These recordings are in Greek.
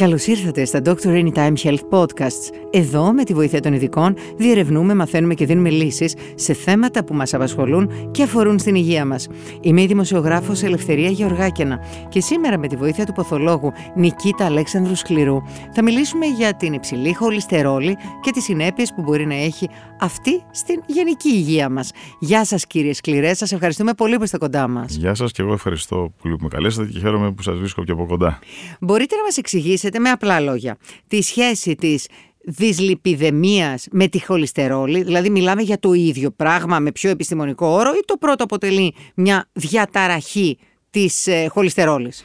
Καλώς ήρθατε στα Doctor Anytime Health Podcasts. Εδώ, με τη βοήθεια των ειδικών, διερευνούμε, μαθαίνουμε και δίνουμε λύσεις σε θέματα που μας απασχολούν και αφορούν στην υγεία μας. Είμαι η δημοσιογράφος Ελευθερία Γεωργάκαινα και σήμερα, με τη βοήθεια του ποθολόγου Νικήτα Αλέξανδρου Σκληρού, θα μιλήσουμε για την υψηλή χολυστερόλη και τις συνέπειες που μπορεί να έχει αυτή στην γενική υγεία μας. Γεια σας, κύριε Σκληρέ, σας ευχαριστούμε πολύ που είστε κοντά μας. Γεια σας και εγώ ευχαριστώ πολύ που με καλέσατε και χαίρομαι που σας βρίσκω και από κοντά. Μπορείτε να μας εξηγήσετε με απλά λόγια τη σχέση της δυσλιπιδεμίας με τη χολυστερόλη, δηλαδή μιλάμε για το ίδιο πράγμα με πιο επιστημονικό όρο ή το πρώτο αποτελεί μια διαταραχή της ε, χολυστερόλης;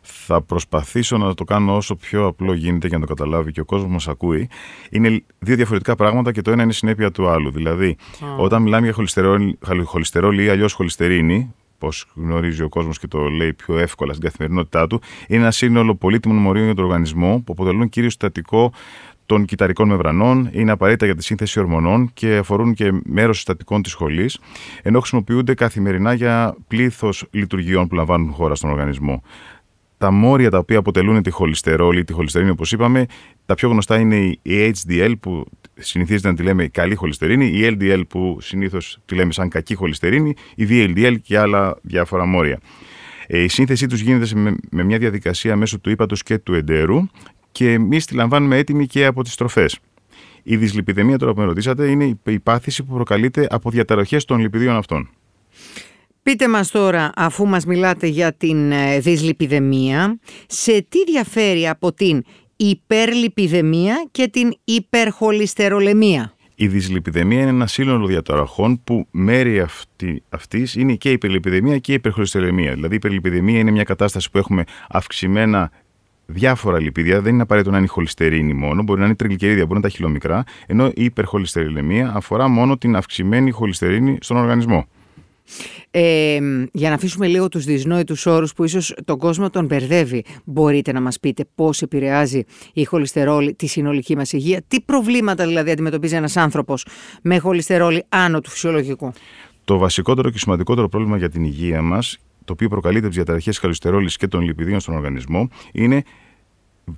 Θα προσπαθήσω να το κάνω όσο πιο απλό γίνεται για να το καταλάβει και ο κόσμος μας ακούει. Είναι δύο διαφορετικά πράγματα και το ένα είναι συνέπεια του άλλου. Δηλαδή, όταν μιλάμε για χολυστερόλη, χολυστερόλη ή αλλιώς χολυστερίνη, πώς γνωρίζει ο κόσμος και το λέει πιο εύκολα στην καθημερινότητά του, είναι ένα σύνολο πολύτιμων μορίων για τον οργανισμό που αποτελούν κυρίω συστατικό των κυταρικών μεμβρανών, είναι απαραίτητα για τη σύνθεση ορμονών και αφορούν και μέρος συστατικών της σχολής, ενώ χρησιμοποιούνται καθημερινά για πλήθος λειτουργιών που λαμβάνουν χώρα στον οργανισμό τα μόρια τα οποία αποτελούν τη χολυστερόλη, τη χολυστερίνη όπως είπαμε, τα πιο γνωστά είναι η HDL που συνηθίζεται να τη λέμε καλή χολυστερίνη, η LDL που συνήθως τη λέμε σαν κακή χολυστερίνη, η VLDL και άλλα διάφορα μόρια. Ε, η σύνθεσή τους γίνεται με μια διαδικασία μέσω του ύπατος και του εντέρου και εμείς τη λαμβάνουμε έτοιμη και από τις τροφές. Η δυσλιπιδεμία τώρα που με ρωτήσατε είναι η πάθηση που προκαλείται από διαταραχές των λιπιδίων αυτών. Πείτε μας τώρα, αφού μας μιλάτε για την ε, δυσλιπιδεμία, σε τι διαφέρει από την υπερλιπιδεμία και την υπερχολυστερολεμία; Η δυσλιπιδεμία είναι ένα σύνολο διαταραχών που μέρη αυτή αυτής είναι και η υπερλιπιδεμία και η υπερχολυστερολεμία. Δηλαδή η υπερλιπιδεμία είναι μια κατάσταση που έχουμε αυξημένα διάφορα λιπίδια, δεν είναι απαραίτητο να είναι η χολυστερίνη μόνο, μπορεί να είναι η τριγλικερίδια, μπορεί να είναι τα χιλομικρά, ενώ η υπερχολυστερολεμία αφορά μόνο την αυξημένη χολυστερίνη στον οργανισμό. Ε, για να αφήσουμε λίγο τους δυσνόητους όρους που ίσως τον κόσμο τον μπερδεύει, μπορείτε να μας πείτε πώς επηρεάζει η χολυστερόλη τη συνολική μας υγεία, τι προβλήματα δηλαδή αντιμετωπίζει ένας άνθρωπος με χολυστερόλη άνω του φυσιολογικού; Το βασικότερο και σημαντικότερο πρόβλημα για την υγεία μας, το οποίο προκαλείται από τις διαταραχές χολυστερόλης και των λιπιδίων στον οργανισμό, είναι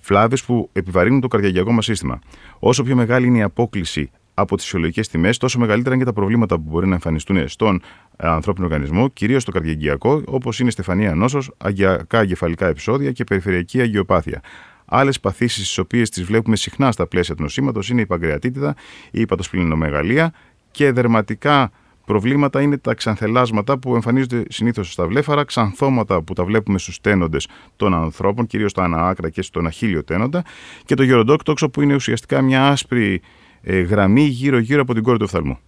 βλάβες που επιβαρύνουν το καρδιαγιακό μας σύστημα. Όσο πιο μεγάλη είναι η απόκληση από τις φυσιολογικές τιμές, τόσο μεγαλύτερα είναι και τα προβλήματα που μπορεί να εμφανιστούν στον ε, ανθρώπινο οργανισμό, κυρίως στο καρδιαγγειακό, όπως είναι στεφανία νόσο, αγκιακά εγκεφαλικά επεισόδια και περιφερειακή αγιοπάθεια. Άλλες παθήσεις, τις οποίες τις βλέπουμε συχνά στα πλαίσια του νοσήματος, είναι η παγκρεατίτιδα, η υπατοσπληνομεγαλία και δερματικά προβλήματα είναι τα ξανθελάσματα που εμφανίζονται συνήθως στα βλέφαρα, ξανθώματα που τα βλέπουμε στους τένοντες των ανθρώπων, κυρίως στα αναάκρα και στον αχίλιο τένοντα, και το γεροντόκτοξο που είναι ουσιαστικά μια άσπρη ε, γραμμή γύρω-γύρω από την κόρη του οφθαλμού.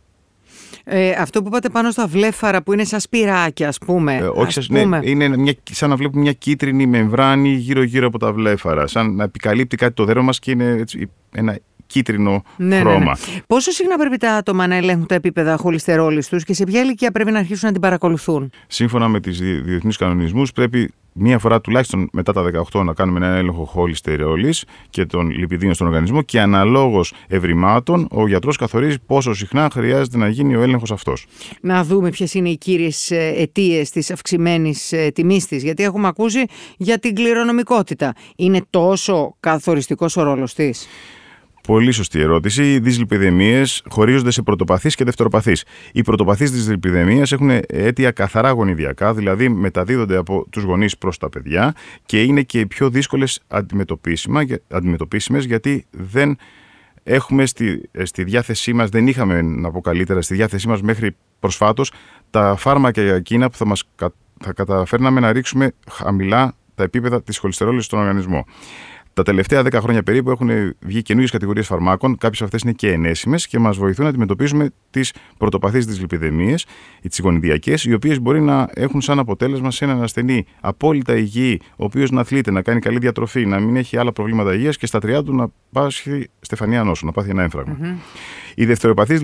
Ε, αυτό που είπατε πάνω στα βλέφαρα που είναι σαν σπυράκια ας πούμε. Ε, όχι, ας ναι, πούμε. Ναι, είναι μια, σαν να βλέπουμε μια κίτρινη μεμβράνη γύρω-γύρω από τα βλέφαρα. Σαν να επικαλύπτει κάτι το δέρμα μας και είναι έτσι, ένα κίτρινο ναι, χρώμα. Ναι, ναι. Πόσο συχνά πρέπει τα άτομα να ελέγχουν τα επίπεδα χολυστερόλης τους και σε ποια ηλικία πρέπει να αρχίσουν να την παρακολουθούν; Σύμφωνα με τις διεθνείς κανονισμούς πρέπει μία φορά τουλάχιστον μετά τα 18 να κάνουμε ένα έλεγχο χολυστερόλης και των λιπιδίων στον οργανισμό και αναλόγως ευρημάτων ο γιατρός καθορίζει πόσο συχνά χρειάζεται να γίνει ο έλεγχος αυτός. Να δούμε ποιες είναι οι κύριες ε, αιτίες της αυξημένης ε, τιμής της, γιατί έχουμε ακούσει για την κληρονομικότητα. Είναι τόσο καθοριστικός ο ρόλος της; Πολύ σωστή ερώτηση. Οι δυσλιπιδεμίες χωρίζονται σε πρωτοπαθείς και δευτεροπαθείς. Οι πρωτοπαθείς δυσλιπιδεμία έχουν αίτια καθαρά γονιδιακά, δηλαδή μεταδίδονται από τους γονείς προς τα παιδιά και είναι και οι πιο δύσκολες αντιμετωπίσιμες γιατί δεν έχουμε στη, στη διάθεσή μας, δεν είχαμε να πω καλύτερα, στη διάθεσή μας μέχρι προσφάτως τα φάρμακα εκείνα που θα μας θα καταφέρναμε να ρίξουμε χαμηλά τα επίπεδα της χολυστερόλης στον οργανισμό. Τα τελευταία 10 χρόνια περίπου έχουν βγει καινούριε κατηγορίες φαρμάκων. Κάποιες αυτές είναι και ενέσιμες και μας βοηθούν να αντιμετωπίσουμε τις πρωτοπαθείς τη λιπιδεμίε ή τι γονιδιακέ, οι οποίες μπορεί να έχουν σαν αποτέλεσμα σε έναν ασθενή απόλυτα υγιή, ο οποίος να αθλείται, να κάνει καλή διατροφή, να μην έχει άλλα προβλήματα υγείας και στα 30 του να πάσχει στεφανία νόσο, να πάθει ένα έμφραγμα. Mm-hmm. Οι δευτεροπαθείς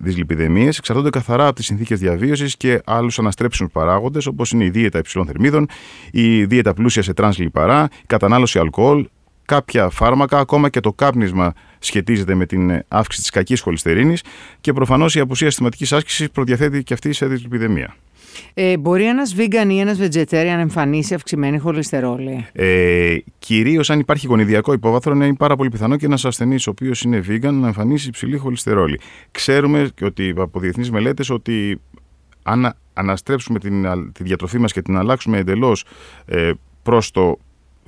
δυσλιπιδαιμίες εξαρτώνται καθαρά από τις συνθήκες διαβίωσης και άλλους αναστρέψιμους παράγοντες, όπως είναι η δίαιτα υψηλών θερμίδων, η δίαιτα πλούσια σε τρανς λιπαρά, η κατανάλωση αλκοόλ, κάποια φάρμακα, ακόμα και το κάπνισμα σχετίζεται με την αύξηση της κακής χοληστερίνης και προφανώς η απουσία συστηματικής άσκησης προδιαθέτει και αυτή σε δυσλιπιδαιμία. Ε, μπορεί ένας vegan ή ένας vegetarian να εμφανίσει αυξημένη χοληστερόλη; Ε, Κυρίως αν υπάρχει γονιδιακό υπόβαθρο, είναι πάρα πολύ πιθανό και ένας ασθενής ο οποίος είναι vegan να εμφανίσει υψηλή χοληστερόλη. Ξέρουμε και ότι από διεθνείς μελέτες ότι αν αναστρέψουμε την, τη διατροφή μας και την αλλάξουμε εντελώς ε, προς το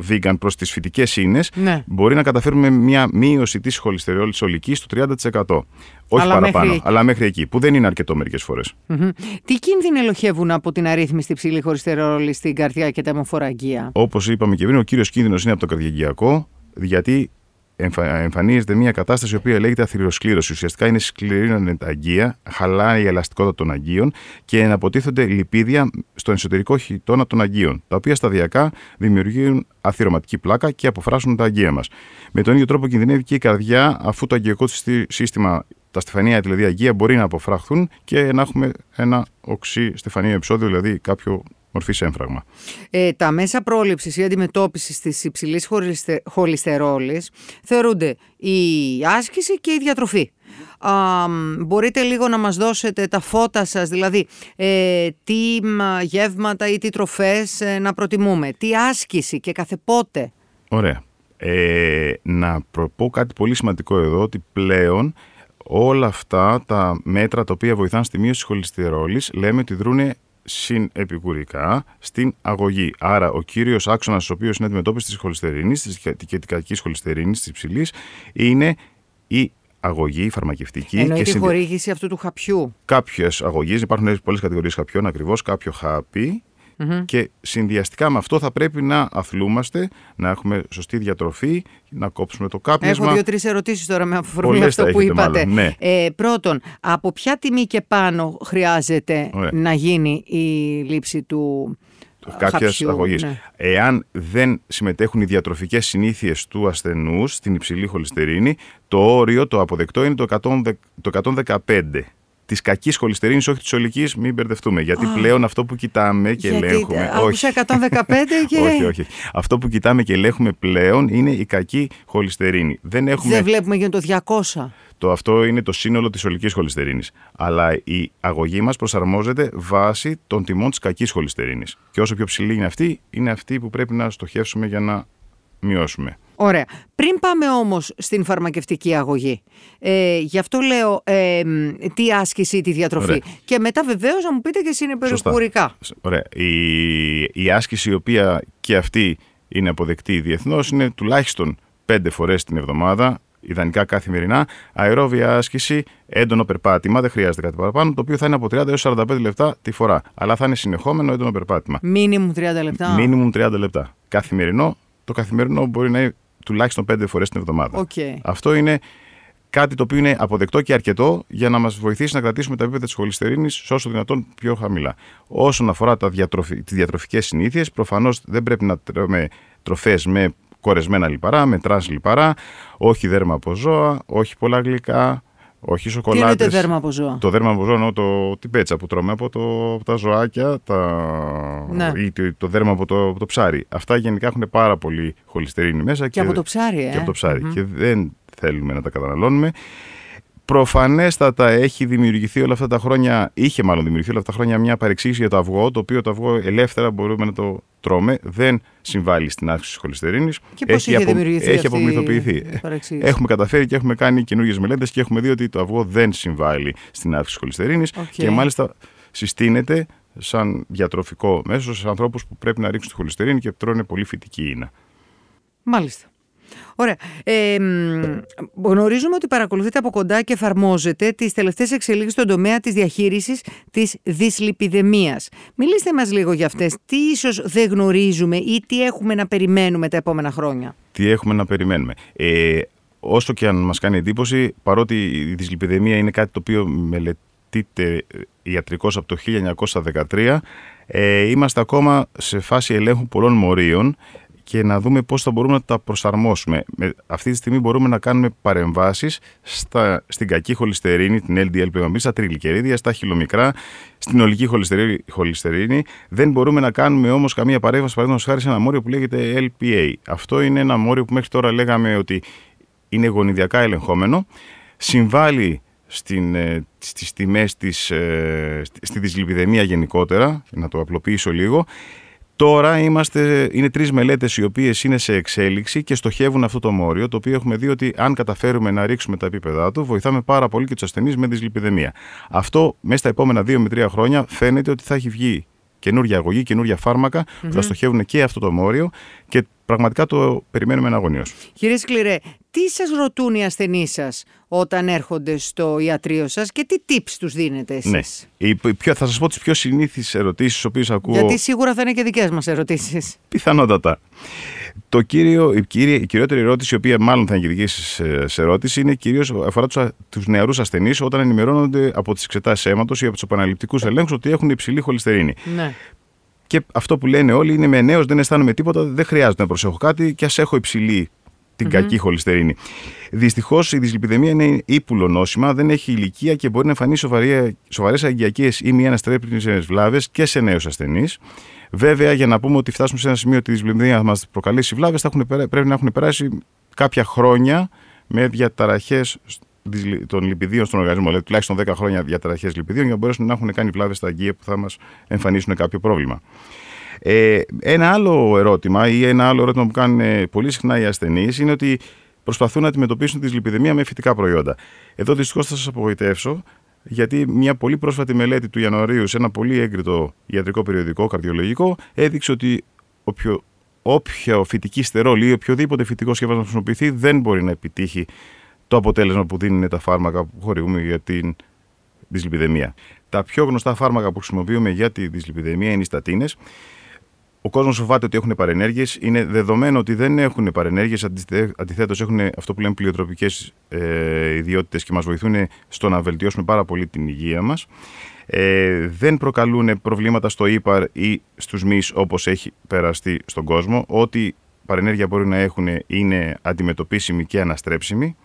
vegan προς τις φυτικές ίνες, Ναι. μπορεί να καταφέρουμε μια μείωση της χολυστερόλης ολικής στο 30%. Όχι Αλλά παραπάνω, μέχρι εκεί. αλλά μέχρι εκεί, που δεν είναι αρκετό μερικές φορές. Μμμ. Τι κίνδυνοι ελοχεύουν από την αρρύθμιστη υψηλή χολυστερόλης στην καρδιά και τα αιμοφοραγγεία; Όπως είπαμε και πριν, ο κύριος κίνδυνος είναι από το καρδιαγγειακό, γιατί εμφα- εμφανίζεται μια κατάσταση η οποία λέγεται αθυροσκλήρωση. Ουσιαστικά είναι σκληρή τα αγκία, χαλάει η ελαστικότητα των αγκίων και εναποτίθονται λιπίδια στον εσωτερικό χιτώνα των αγκίων, τα οποία σταδιακά δημιουργούν αθυρωματική πλάκα και αποφράσουν τα αγκία μας. Με τον ίδιο τρόπο κινδυνεύει και η καρδιά, αφού το αγκιακό της σύ- σύστημα, τα στεφανία δηλαδή αγκία, μπορεί να αποφράχθουν και να έχουμε ένα οξύ στεφανίο επεισόδιο, δηλαδή κάποιο μορφής έμφραγμα. Ε, τα μέσα πρόληψης ή αντιμετώπισης της υψηλής χολιστε, χολυστερόλης θεωρούνται η άσκηση και η διατροφή. Α, μ, μπορείτε λίγο να μας δώσετε τα φώτα σας, δηλαδή ε, τι μ, γεύματα ή τι τροφές ε, να προτιμούμε, τι άσκηση και κάθε πότε. Ωραία. Ε, να προπώ κάτι πολύ σημαντικό εδώ, ότι πλέον όλα αυτά τα μέτρα τα οποία βοηθάνε στη μείωση της χολυστερόλης λέμε ότι δρούνε συνεπικουρικά στην αγωγή. Άρα, ο κύριος άξονας, ο οποίος είναι αντιμετώπισης της χολυστερίνης, της κακή χολυστερίνης, της υψηλής, είναι η αγωγή, η φαρμακευτική. Εννοεί τη συνδυ- χορήγηση αυτού του χαπιού. κάποιες αγωγές, υπάρχουν πολλές κατηγορίες χαπιών ακριβώς, κάποιο χάπι. Και συνδυαστικά με αυτό θα πρέπει να αθλούμαστε, να έχουμε σωστή διατροφή, να κόψουμε το κάπνισμα. Έχω δύο-τρεις ερωτήσεις τώρα με αφορμή Πολλές αυτό θα που έχετε είπατε. μάλλον, ναι. ε, πρώτον, από ποια τιμή και πάνω χρειάζεται Ωραία. να γίνει η λήψη του κάποιας χαπιού, αγωγής. ναι. Εάν δεν συμμετέχουν οι διατροφικές συνήθειες του ασθενούς στην υψηλή χολυστερίνη, το όριο, το αποδεκτό είναι το, 110 το 115. Της κακής χολυστερίνης, όχι της ολικής, μην μπερδευτούμε. Γιατί πλέον αυτό που κοιτάμε και Γιατί ελέγχουμε. άκουσα 115 και όχι, όχι. Αυτό που κοιτάμε και ελέγχουμε πλέον είναι η κακή χολυστερίνη. Δεν έχουμε. δεν βλέπουμε για το 200. Το αυτό είναι το σύνολο της ολικής χολυστερίνης. Αλλά η αγωγή μας προσαρμόζεται βάσει των τιμών της κακής χολυστερίνης. Και όσο πιο ψηλή είναι αυτή, είναι αυτή που πρέπει να στοχεύσουμε για να μειώσουμε. Ωραία. Πριν πάμε όμως στην φαρμακευτική αγωγή, ε, γι' αυτό λέω ε, μ, τι άσκηση, τη διατροφή. Ωραία. Και μετά βεβαίως να μου πείτε και συνεπερικουρικά. Ωραία. Η, η άσκηση η οποία και αυτή είναι αποδεκτή διεθνώς είναι τουλάχιστον πέντε φορές την εβδομάδα, ιδανικά καθημερινά, αερόβια άσκηση, έντονο περπάτημα, δεν χρειάζεται κάτι παραπάνω, το οποίο θα είναι από 30 έως 45 λεπτά τη φορά. Αλλά θα είναι συνεχόμενο έντονο περπάτημα. Μίνιμουμ 30 λεπτά. Μίνιμουμ 30 λεπτά. Καθημερινό, το καθημερινό μπορεί να είναι τουλάχιστον 5 φορές την εβδομάδα. Οκ. Αυτό είναι κάτι το οποίο είναι αποδεκτό και αρκετό για να μας βοηθήσει να κρατήσουμε τα επίπεδα της χοληστερίνης όσο δυνατόν πιο χαμηλά. Όσον αφορά τα διατροφι... τις διατροφικές συνήθειες, προφανώς δεν πρέπει να τρώμε τροφές με κορεσμένα λιπαρά, με τρανς λιπαρά, όχι δέρμα από ζώα, όχι πολλά γλυκά, όχι Τι σοκολάτες. εννοείται δέρμα από ζώα; Το δέρμα από ζώα, εννοώ το, την πέτσα που τρώμε από, το, από τα ζωάκια τα, Ναι. ή το, το δέρμα από το, από το ψάρι. Αυτά γενικά έχουν πάρα πολύ χοληστερίνη μέσα. Και από το ψάρι, ε. Και από το ψάρι Και δεν θέλουμε να τα καταναλώνουμε. Προφανέστατα έχει δημιουργηθεί όλα αυτά τα χρόνια, είχε μάλλον δημιουργηθεί όλα αυτά τα χρόνια μια παρεξήγηση για το αυγό, το οποίο το αυγό ελεύθερα μπορούμε να το τρώμε, δεν συμβάλλει στην αύξηση της χοληστερίνης. Και πώς είχε δημιουργηθεί έχει αυτή απομυθοποιηθεί. η παρεξήγηση; Έχουμε καταφέρει και έχουμε κάνει καινούργιες μελέτες και έχουμε δει ότι το αυγό δεν συμβάλλει στην αύξηση της χολυστερίνης Οκ. και μάλιστα συστήνεται σαν διατροφικό μέσο σε ανθρώπους που πρέπει να ρίξουν τη χοληστερίνη και τρώνε πολύ φυτική ίνα. Μάλιστα. Ωραία. Ε, μ, γνωρίζουμε ότι παρακολουθείτε από κοντά και εφαρμόζετε τις τελευταίες εξελίξεις στον τομέα της διαχείρισης της δυσλιπιδεμίας. Μιλήστε μας λίγο για αυτές. Τι ίσως δεν γνωρίζουμε ή τι έχουμε να περιμένουμε τα επόμενα χρόνια; τι έχουμε να περιμένουμε; Ε, όσο και αν μας κάνει εντύπωση, παρότι η δυσλιπιδεμία είναι κάτι το οποίο μελετείται ιατρικώς από το 1913, ε, είμαστε ακόμα σε φάση ελέγχου πολλών μορίων και να δούμε πώς θα μπορούμε να τα προσαρμόσουμε. Με, αυτή τη στιγμή μπορούμε να κάνουμε παρεμβάσεις στα, στην κακή χολυστερίνη, την LDL-PMB, στα τριγλικερίδια, στα χιλομικρά, στην ολική χολυστερίνη, χολυστερίνη. Δεν μπορούμε να κάνουμε όμως καμία παρέμβαση, παραδείγματος χάρη σε ένα μόριο που λέγεται LPA. Αυτό είναι ένα μόριο που μέχρι τώρα λέγαμε ότι είναι γονιδιακά ελεγχόμενο, συμβάλλει στην, ε, στις τιμές της, ε, στη δυσλιπιδεμία γενικότερα, να το απλοποιήσω λίγο. Τώρα είμαστε, είναι τρεις μελέτες οι οποίες είναι σε εξέλιξη και στοχεύουν αυτό το μόριο, το οποίο έχουμε δει ότι αν καταφέρουμε να ρίξουμε τα επίπεδά του, βοηθάμε πάρα πολύ και τους ασθενείς με δυσλιπιδεμία. Αυτό μέσα στα επόμενα δύο με τρία χρόνια φαίνεται ότι θα έχει βγει καινούργια αγωγή, καινούργια φάρμακα που θα στοχεύουν και αυτό το μόριο και πραγματικά το περιμένουμε εναγωνίως. Κύριε Σκληρέ, τι σας ρωτούν οι ασθενείς σας όταν έρχονται στο ιατρείο σας και τι tips τους δίνετε εσείς; Ναι. Η, πιο, θα σας πω τις πιο συνήθεις ερωτήσεις τις οποίες ακούω. Γιατί σίγουρα θα είναι και δικές μας ερωτήσεις. Πιθανότατα. Το κύριο, η, κύρια, η κυριότερη ερώτηση, η οποία μάλλον θα είναι και δική σε ερώτηση, είναι κυρίως αφορά τους νεαρούς ασθενείς όταν ενημερώνονται από τις εξετάσεις αίματος ή από τους επαναληπτικούς ελέγχους ότι έχουν υψηλή χολυστερίνη. Ναι. Και αυτό που λένε όλοι είναι με νέος, δεν αισθάνομαι τίποτα, δεν χρειάζεται να προσέχω κάτι και ας έχω υψηλή την κακή χολυστερίνη. Δυστυχώς η δυσλιπιδεμία είναι ύπουλο νόσημα, δεν έχει ηλικία και μπορεί να εμφανίσει σοβαρέ αγκιακές ή μη αναστρέψιμε βλάβες και σε νέους ασθενείς. Βέβαια, για να πούμε ότι φτάσουμε σε ένα σημείο ότι η δυσλιπιδεμία θα μας προκαλέσει βλάβες, πρέπει να έχουν περάσει κάποια χρόνια με διαταραχές των λιπιδίων στον οργανισμό, δηλαδή τουλάχιστον 10 χρόνια διαταραχές λιπιδίων, για να μπορέσουν να έχουν κάνει βλάβες στα αγκία που θα μας εμφανίσουν κάποιο πρόβλημα. Ε, ένα άλλο ερώτημα ή ένα άλλο ερώτημα που κάνουν πολύ συχνά οι ασθενείς είναι ότι προσπαθούν να αντιμετωπίσουν τη λιπιδεμία με φυτικά προϊόντα. Εδώ δυστυχώς θα σας απογοητεύσω, γιατί μια πολύ πρόσφατη μελέτη του Ιανουαρίου σε ένα πολύ έγκριτο ιατρικό περιοδικό, καρδιολογικό, έδειξε ότι όποιο, όποια φυτική στερόλη ή οποιοδήποτε φυτικό σκεύασμα χρησιμοποιηθεί δεν μπορεί να επιτύχει το αποτέλεσμα που δίνουν τα φάρμακα που χορηγούμε για την δυσλιπιδεμία. Τα πιο γνωστά φάρμακα που χρησιμοποιούμε για τη δυσλιπιδεμία είναι οι στατίνες ο κόσμος φοβάται ότι έχουν παρενέργειες. Είναι δεδομένο ότι δεν έχουν παρενέργειες. Αντιθέτως, έχουν αυτό που λέμε πλειοτροπικές ε, ιδιότητες και μας βοηθούν στο να βελτιώσουμε πάρα πολύ την υγεία μας. Ε, δεν προκαλούν προβλήματα στο ύπαρ ή στους μυς όπως έχει περαστεί στον κόσμο. Ό,τι παρενέργεια μπορεί να έχουν είναι αντιμετωπίσιμη και αναστρέψιμη.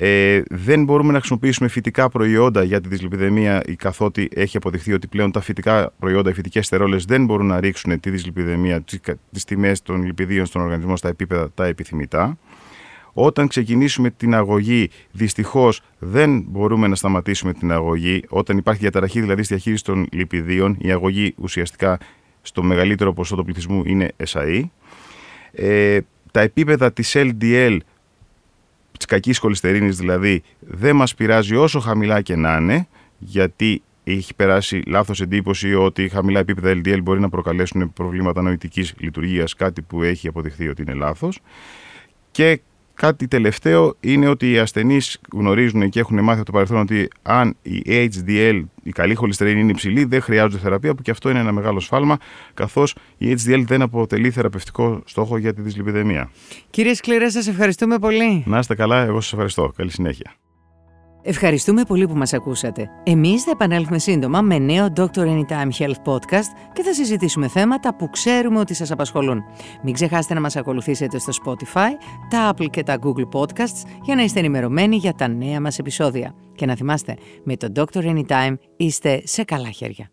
Ε, δεν μπορούμε να χρησιμοποιήσουμε φυτικά προϊόντα για τη δυσλιπιδεμία, καθότι έχει αποδειχθεί ότι πλέον τα φυτικά προϊόντα, οι φυτικές στερόλες δεν μπορούν να ρίξουν τη δυσλιπιδεμία, τις τιμές των λιπιδίων στον οργανισμό στα επίπεδα τα επιθυμητά. Όταν ξεκινήσουμε την αγωγή, δυστυχώς δεν μπορούμε να σταματήσουμε την αγωγή. Όταν υπάρχει διαταραχή δηλαδή στη διαχείριση των λιπιδίων, η αγωγή ουσιαστικά στο μεγαλύτερο ποσό του πληθυσμού είναι SAE. Ε, τα επίπεδα της LDL τη κακής χολυστερίνης δηλαδή δεν μας πειράζει όσο χαμηλά και να είναι, γιατί έχει περάσει λάθος εντύπωση ότι χαμηλά επίπεδα LDL μπορεί να προκαλέσουν προβλήματα νοητικής λειτουργίας, κάτι που έχει αποδειχθεί ότι είναι λάθος. Και Κάτι τελευταίο είναι ότι οι ασθενείς γνωρίζουν και έχουν μάθει από το παρελθόν ότι αν η HDL, η καλή χολυστερίνη είναι υψηλή, δεν χρειάζονται θεραπεία, που και αυτό είναι ένα μεγάλο σφάλμα, καθώς η HDL δεν αποτελεί θεραπευτικό στόχο για τη δυσλιπιδεμία. Κύριε Σκληρέ, σας ευχαριστούμε πολύ. Να είστε καλά, εγώ σας ευχαριστώ. Καλή συνέχεια. Ευχαριστούμε πολύ που μας ακούσατε. Εμείς θα επανέλθουμε σύντομα με νέο Dr. Anytime Health Podcast και θα συζητήσουμε θέματα που ξέρουμε ότι σας απασχολούν. Μην ξεχάσετε να μας ακολουθήσετε στο Spotify, τα Apple και τα Google Podcasts για να είστε ενημερωμένοι για τα νέα μας επεισόδια. Και να θυμάστε, με το Dr. Anytime είστε σε καλά χέρια.